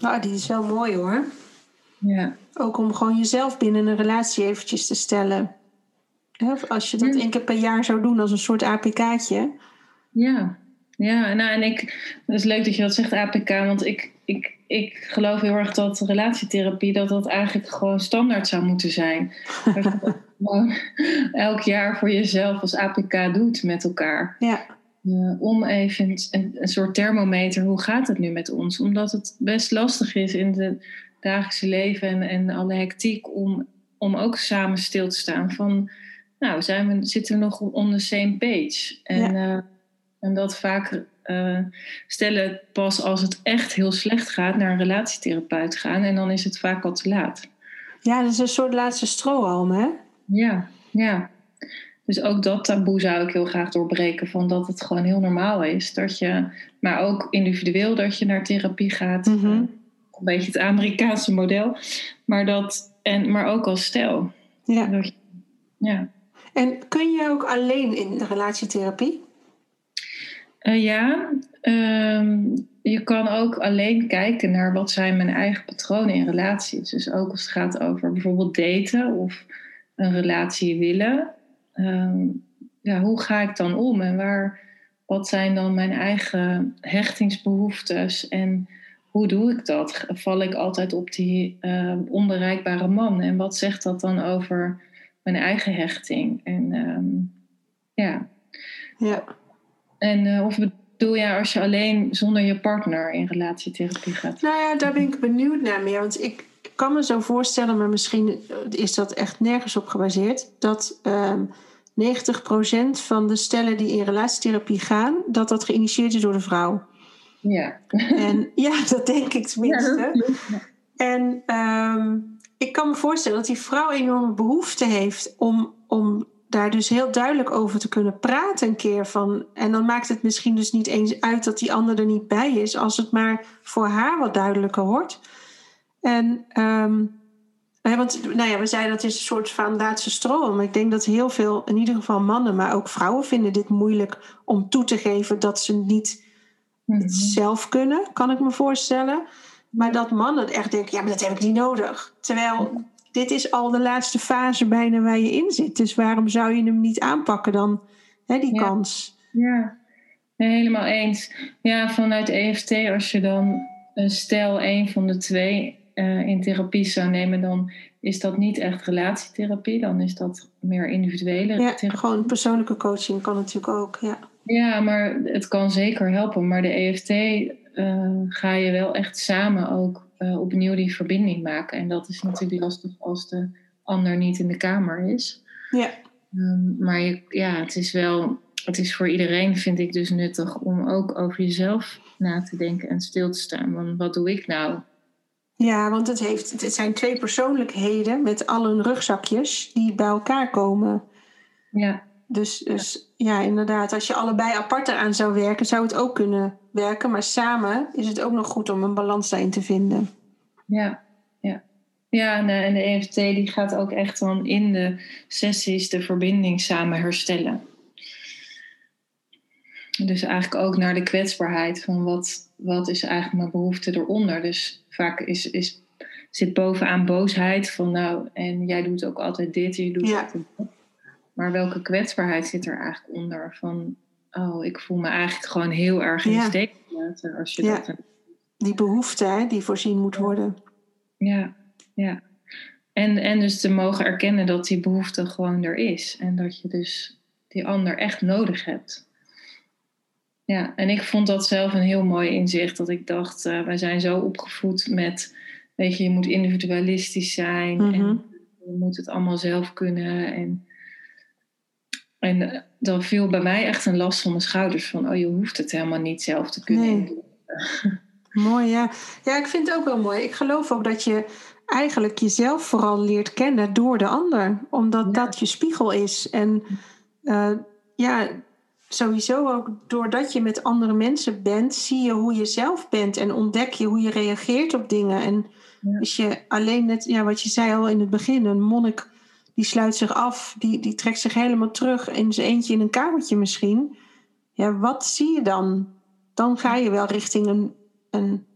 Ah, die is wel mooi hoor. Ja. Ook om gewoon jezelf binnen een relatie eventjes te stellen. Als je dat één keer per jaar zou doen als een soort APK'tje. Ja, ja nou, en ik, het is leuk dat je dat zegt, APK, want ik, ik, ik geloof heel erg dat relatietherapie, dat dat eigenlijk gewoon standaard zou moeten zijn. dat je dat gewoon elk jaar voor jezelf als APK doet met elkaar. Ja. Uh, om even een, een, soort thermometer, hoe gaat het nu met ons? Omdat het best lastig is in het dagelijkse leven en, en alle hectiek om, om ook samen stil te staan van, nou, zijn we, zitten we nog on the same page? En, ja. uh, en dat vaak uh, stellen pas als het echt heel slecht gaat naar een relatietherapeut gaan en dan is het vaak al te laat. Ja, dat is een soort laatste strohalm, hè? Ja, ja. Dus ook dat taboe zou ik heel graag doorbreken. Van dat het gewoon heel normaal is. Dat je, maar ook individueel dat je naar therapie gaat. Mm -hmm. Een beetje het Amerikaanse model. Maar, dat, en, maar ook als stel. Ja. Dat ja. En kun je ook alleen in de relatietherapie? Uh, ja, um, je kan ook alleen kijken naar wat zijn mijn eigen patronen in relaties. Dus ook als het gaat over bijvoorbeeld daten of een relatie willen. Um, ja, hoe ga ik dan om en waar, wat zijn dan mijn eigen hechtingsbehoeftes en hoe doe ik dat? Val ik altijd op die uh, onbereikbare man en wat zegt dat dan over mijn eigen hechting? En um, ja. ja. En uh, of bedoel je als je alleen zonder je partner in relatietherapie gaat? Nou ja, daar ben ik benieuwd naar meer. Want ik kan me zo voorstellen, maar misschien is dat echt nergens op gebaseerd, dat um, 90% van de stellen die in relatietherapie gaan, dat dat geïnitieerd is door de vrouw. Ja. En ja, dat denk ik tenminste. Ja, en um, ik kan me voorstellen dat die vrouw enorme behoefte heeft om, om daar dus heel duidelijk over te kunnen praten een keer van. En dan maakt het misschien dus niet eens uit dat die ander er niet bij is, als het maar voor haar wat duidelijker wordt. En um, want nou ja, we zeiden dat is een soort van laatste stroom. Ik denk dat heel veel, in ieder geval mannen, maar ook vrouwen vinden dit moeilijk om toe te geven dat ze niet Mhm. het zelf kunnen, kan ik me voorstellen. Maar dat mannen echt denken, ja, maar dat heb ik niet nodig. Terwijl dit is al de laatste fase bijna waar je in zit. Dus waarom zou je hem niet aanpakken dan, hè, die Ja. kans? Ja, nee, helemaal eens. Ja, vanuit EFT, als je dan een stel een van de twee eh, in therapie zou nemen, dan is dat niet echt relatietherapie. Dan is dat meer individuele Ja, therapie. gewoon persoonlijke coaching kan natuurlijk ook, ja. Ja, maar het kan zeker helpen. Maar de EFT eh, ga je wel echt samen ook eh, opnieuw die verbinding maken. En dat is natuurlijk lastig als de ander niet in de kamer is. Ja, Um, maar je, ja, het is wel, het is voor iedereen, vind ik dus nuttig om ook over jezelf na te denken en stil te staan. Want wat doe ik nou? ja want het, heeft, het zijn twee persoonlijkheden met al hun rugzakjes die bij elkaar komen. Ja, Dus, dus ja, inderdaad, als je allebei apart eraan zou werken, zou het ook kunnen werken. Maar samen is het ook nog goed om een balans daarin te vinden. ja, ja. Ja, en de, en de EFT die gaat ook echt dan in de sessies de verbinding samen herstellen. Dus eigenlijk ook naar de kwetsbaarheid van wat, wat is eigenlijk mijn behoefte eronder. Dus vaak is, is, zit bovenaan boosheid van nou, en jij doet ook altijd dit, je doet Ja. altijd dat. Maar welke kwetsbaarheid zit er eigenlijk onder? Van, oh, ik voel me eigenlijk gewoon heel erg in Ja. de steek gelaten als je Ja. dat... Die behoefte hè, die voorzien moet worden. Ja, ja. En, en dus te mogen erkennen dat die behoefte gewoon er is. En dat je dus die ander echt nodig hebt. Ja, en ik vond dat zelf een heel mooi inzicht. Dat ik dacht, eh, wij zijn zo opgevoed met... Weet je, je moet individualistisch zijn. Mhm. En je moet het allemaal zelf kunnen. En, en eh, dan viel bij mij echt een last van mijn schouders. Van, oh, je hoeft het helemaal niet zelf te kunnen. Nee. Mooi, ja. Ja, ik vind het ook wel mooi. Ik geloof ook dat je eigenlijk jezelf vooral leert kennen door de ander. Omdat Ja. dat je spiegel is. En eh, ja, sowieso ook doordat je met andere mensen bent, zie je hoe je zelf bent. En ontdek je hoe je reageert op dingen. En Ja. als je alleen net, ja, wat je zei al in het begin, een monnik die sluit zich af, die, die trekt zich helemaal terug in zijn eentje in een kamertje misschien. Ja, wat zie je dan? Dan ga je wel richting een, een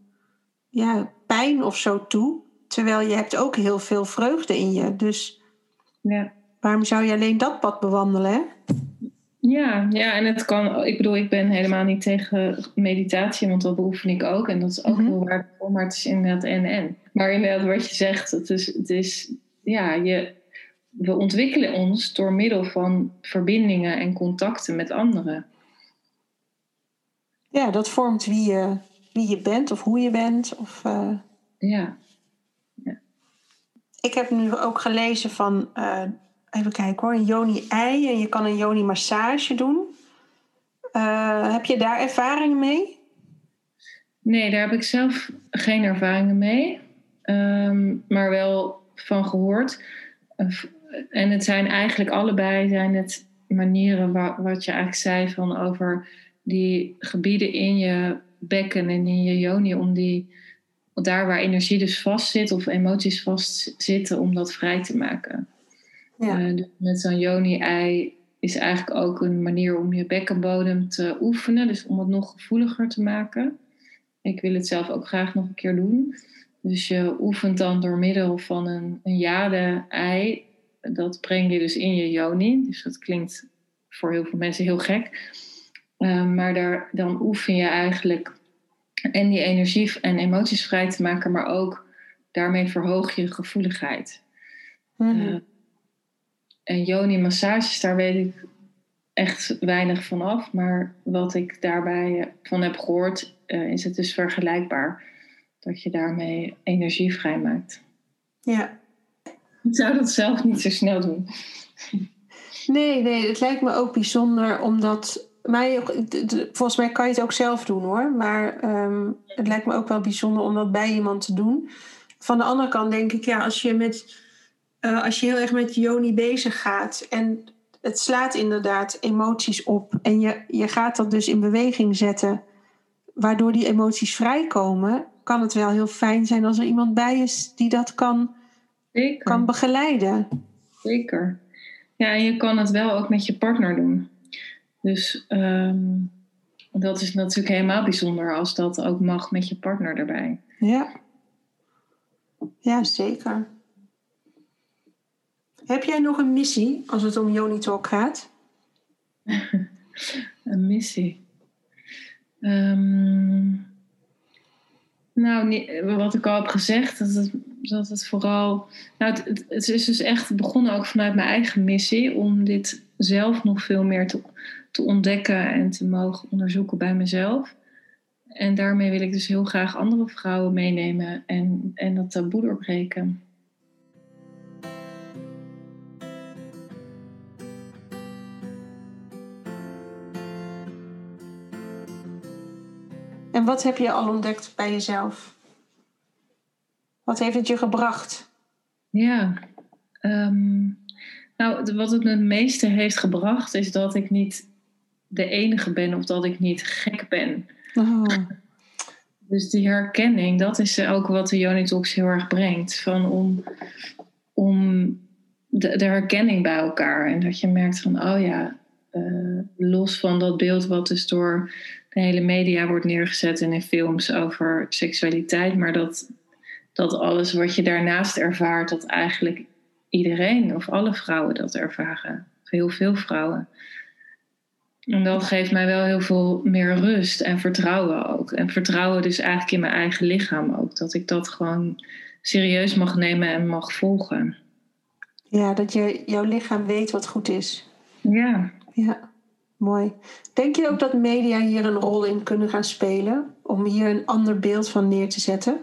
ja, pijn of zo toe. Terwijl je hebt ook heel veel vreugde in je. Dus ja. waarom zou je alleen dat pad bewandelen? Hè? Ja, ja, en het kan. Ik bedoel, ik ben helemaal niet tegen meditatie, want dat beoefen ik ook. En dat is ook mm heel waardevol, maar het is inderdaad en en. Maar inderdaad, wat je zegt, het is, het is ja, je, we ontwikkelen ons door middel van verbindingen en contacten met anderen. Ja, dat vormt wie je, wie je bent of hoe je bent. Of, uh... ja. ja. Ik heb nu ook gelezen van, uh, even kijken hoor, een yoni-ei en je kan een yoni-massage doen. Uh, heb je daar ervaring mee? Nee, daar heb ik zelf geen ervaringen mee. Um, maar wel van gehoord. En het zijn eigenlijk allebei zijn het manieren wat je eigenlijk zei van over die gebieden in je bekken en in je joni, om die, daar waar energie dus vast zit of emoties vastzitten, om dat vrij te maken. Ja. Uh, dus met zo'n joni-ei is eigenlijk ook een manier om je bekkenbodem te oefenen, dus om het nog gevoeliger te maken. Ik wil het zelf ook graag nog een keer doen. Dus je oefent dan door middel van een, een jade-ei. Dat breng je dus in je joni. Dus dat klinkt voor heel veel mensen heel gek. Ehm, maar daar, dan oefen je eigenlijk en die energie en emoties vrij te maken, maar ook daarmee verhoog je gevoeligheid. Mm en yoni-massages, daar weet ik echt weinig van af. Maar wat ik daarbij van heb gehoord, uh, is het dus vergelijkbaar. Dat je daarmee energie vrijmaakt. Ja. Ik zou dat zelf niet zo snel doen. Nee, nee, het lijkt me ook bijzonder omdat mij, volgens mij kan je het ook zelf doen hoor. Maar ehm, het lijkt me ook wel bijzonder om dat bij iemand te doen. Van de andere kant denk ik, ja, als je, met, uh, als je heel erg met Joni bezig gaat en het slaat inderdaad emoties op en je, je gaat dat dus in beweging zetten, waardoor die emoties vrijkomen, kan het wel heel fijn zijn als er iemand bij is die dat kan, kan begeleiden. Zeker. Ja, en je kan het wel ook met je partner doen. Dus ehm, dat is natuurlijk helemaal bijzonder als dat ook mag met je partner erbij. Ja, ja zeker. Heb jij nog een missie als het om Joni Talk gaat? een missie. Ehm, nou, wat ik al heb gezegd, dat het, het vooral. Nou, het, het, is dus echt begonnen ook vanuit mijn eigen missie om dit zelf nog veel meer te, te ontdekken en te mogen onderzoeken bij mezelf. En daarmee wil ik dus heel graag andere vrouwen meenemen en, en dat taboe doorbreken. En wat heb je al ontdekt bij jezelf? Wat heeft het je gebracht? Ja, ehm, nou, wat het me het meeste heeft gebracht is dat ik niet de enige ben of dat ik niet gek ben. Oh. Dus die herkenning, dat is ook wat de Jonitox heel erg brengt. Van om om de, de, herkenning bij elkaar. En dat je merkt van, oh ja, uh, los van dat beeld wat dus door de hele media wordt neergezet en in films over seksualiteit, maar dat, dat alles wat je daarnaast ervaart, dat eigenlijk iedereen of alle vrouwen dat ervaren. Heel veel vrouwen. En dat geeft mij wel heel veel meer rust en vertrouwen ook. En vertrouwen dus eigenlijk in mijn eigen lichaam ook. Dat ik dat gewoon serieus mag nemen en mag volgen. Ja, dat je, jouw lichaam weet wat goed is. Ja. Ja, mooi. Denk je ook dat media hier een rol in kunnen gaan spelen? Om hier een ander beeld van neer te zetten?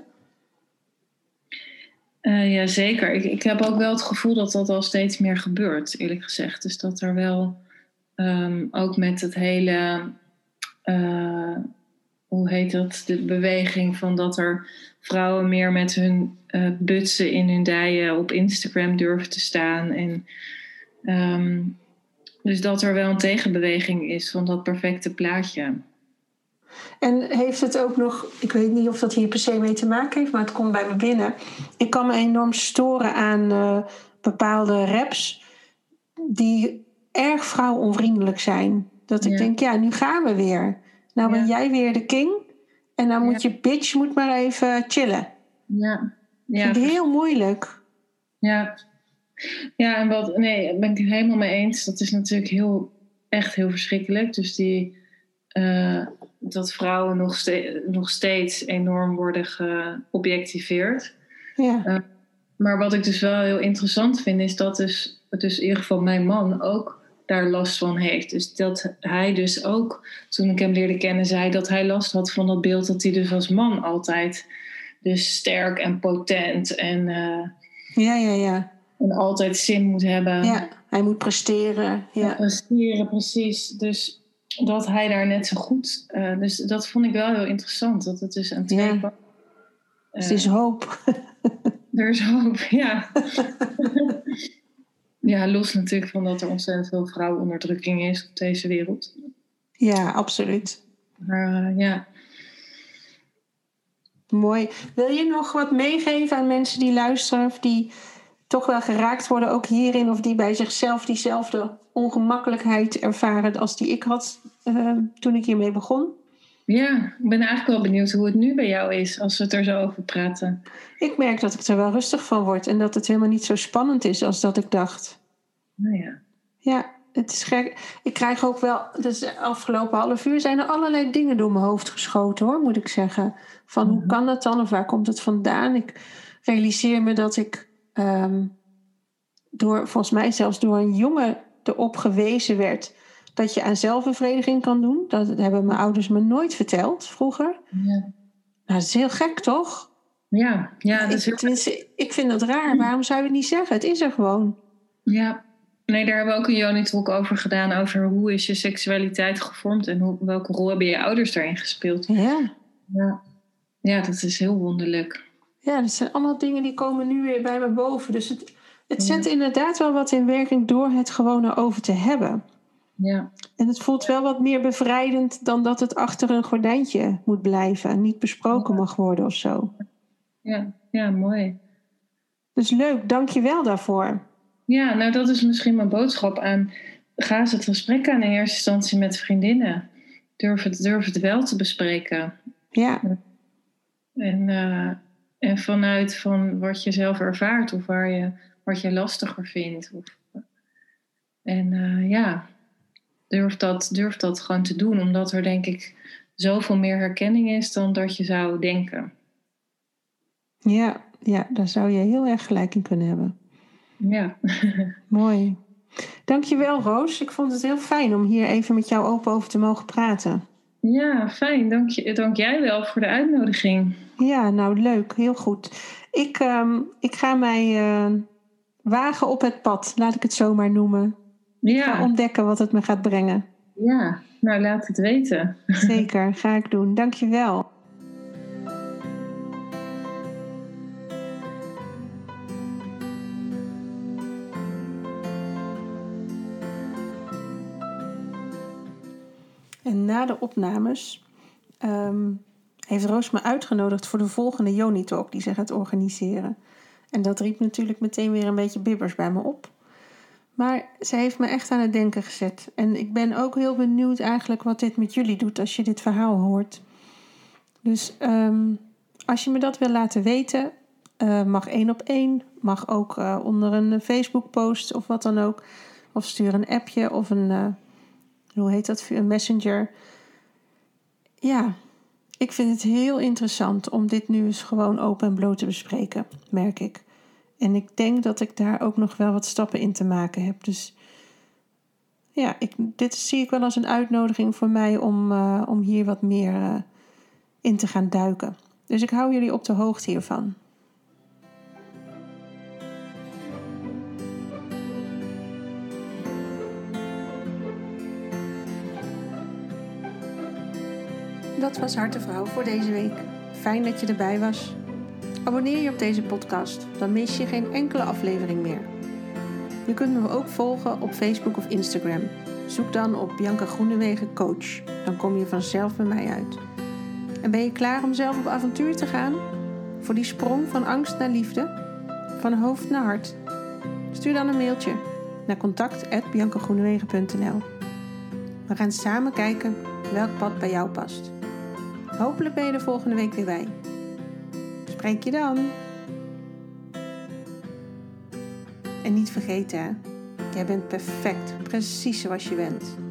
Uh, ja, zeker. Ik, ik heb ook wel het gevoel dat dat al steeds meer gebeurt, eerlijk gezegd. Dus dat er wel um, ook met het hele, uh, hoe heet dat, de beweging van dat er vrouwen meer met hun uh, butsen in hun dijen op Instagram durven te staan. En um, dus dat er wel een tegenbeweging is van dat perfecte plaatje. En heeft het ook nog, ik weet niet of dat hier per se mee te maken heeft, maar het komt bij me binnen. Ik kan me enorm storen aan uh, bepaalde raps die erg vrouwonvriendelijk zijn. Dat ik denk, ja, nu gaan we weer. Nou ben jij weer de king. En dan moet je bitch moet maar even chillen. Ja. ja. Vind ik heel moeilijk. Ja. Ja, en wat, nee, ben ik het helemaal mee eens. Dat is natuurlijk heel, echt heel verschrikkelijk. Dus die, uh, dat vrouwen nog, ste nog steeds enorm worden geobjectiveerd. Ja. Uh, maar wat ik dus wel heel interessant vind, is dat dus, dus in ieder geval mijn man ook daar last van heeft. Dus dat hij dus ook, toen ik hem leerde kennen, zei dat hij last had van dat beeld dat hij dus als man altijd dus sterk en potent en, uh, ja, ja, ja. En altijd zin moet hebben. Ja, hij moet presteren. Ja. presteren, precies. Dus dat hij daar net zo goed. Uh, dus dat vond ik wel heel interessant. Dat het dus een twee. Ja. Uh, het is hoop. er is hoop, ja. Ja, los natuurlijk van dat er ontzettend veel vrouwenonderdrukking is op deze wereld. Ja, absoluut. Maar uh, ja. Mooi. Wil je nog wat meegeven aan mensen die luisteren of die toch wel geraakt worden, ook hierin, of die bij zichzelf diezelfde ongemakkelijkheid ervaren als die ik had uh, toen ik hiermee begon? Ja, ik ben eigenlijk wel benieuwd hoe het nu bij jou is als we het er zo over praten. Ik merk dat ik er wel rustig van word en dat het helemaal niet zo spannend is als dat ik dacht. Nou ja. Ja, het is gek. Ik krijg ook wel, dus de afgelopen half uur zijn er allerlei dingen door mijn hoofd geschoten hoor, moet ik zeggen. Van hoe mhm. kan dat dan of waar komt het vandaan? Ik realiseer me dat ik um, door, volgens mij zelfs door een jongen erop gewezen werd dat je aan zelfbevrediging kan doen. Dat hebben mijn ouders me nooit verteld vroeger. Ja. Nou, dat is heel gek, toch? Ja, ja dat is ik, ik vind dat raar. Waarom zou je het niet zeggen? Het is er gewoon. Ja, nee, daar hebben we ook een Joni Talk over gedaan. Over hoe is je seksualiteit gevormd en hoe, welke rol hebben je ouders daarin gespeeld. Ja. ja. Ja, dat is heel wonderlijk. Ja, dat zijn allemaal dingen die komen nu weer bij me boven. Dus het, het zet inderdaad wel wat in werking door het gewoon over te hebben. Ja. En het voelt wel wat meer bevrijdend dan dat het achter een gordijntje moet blijven en niet besproken mag worden of zo. Ja, ja, mooi. Dus leuk, dank je wel daarvoor. Ja, nou dat is misschien mijn boodschap aan. Ga eens het gesprek aan in eerste instantie met vriendinnen. Durf het, durf het wel te bespreken. Ja. En, uh, en vanuit van wat je zelf ervaart of waar je, wat je lastiger vindt. Of, en uh, ja, durf dat, durf dat gewoon te doen, omdat er denk ik zoveel meer herkenning is dan dat je zou denken. Ja, ja daar zou je heel erg gelijk in kunnen hebben. Ja. Mooi. Dankjewel Roos. Ik vond het heel fijn om hier even met jou open over te mogen praten. Ja, fijn. Dank, je, dank jij wel voor de uitnodiging. Ja, nou leuk. Heel goed. Ik, um, ik ga mij uh, wagen op het pad, laat ik het zo maar noemen. Ja. ga ontdekken wat het me gaat brengen. Ja, nou laat het weten. Zeker, ga ik doen. Dankjewel. En na de opnames um, heeft Roos me uitgenodigd voor de volgende Joni Talk die ze gaat organiseren. En dat riep natuurlijk meteen weer een beetje bibbers bij me op. Maar ze heeft me echt aan het denken gezet. En ik ben ook heel benieuwd eigenlijk wat dit met jullie doet als je dit verhaal hoort. Dus um, als je me dat wil laten weten, uh, mag één op één. Mag ook uh, onder een Facebook post of wat dan ook. Of stuur een appje of een, uh, hoe heet dat, een messenger. Ja, ik vind het heel interessant om dit nu eens gewoon open en bloot te bespreken, merk ik. En ik denk dat ik daar ook nog wel wat stappen in te maken heb. Dus ja, ik, dit zie ik wel als een uitnodiging voor mij om, uh, om hier wat meer uh, in te gaan duiken. Dus ik hou jullie op de hoogte hiervan. Dat was Hartevrouw voor deze week. Fijn dat je erbij was. Abonneer je op deze podcast, dan mis je geen enkele aflevering meer. Je kunt me ook volgen op Facebook of Instagram. Zoek dan op Bianca Groenewegen Coach. Dan kom je vanzelf bij mij uit. En ben je klaar om zelf op avontuur te gaan? Voor die sprong van angst naar liefde? Van hoofd naar hart? Stuur dan een mailtje naar contact.biancagroenewegen.nl We gaan samen kijken welk pad bij jou past. Hopelijk ben je de volgende week weer bij. Spreek je dan. En niet vergeten, jij bent perfect, precies zoals je bent.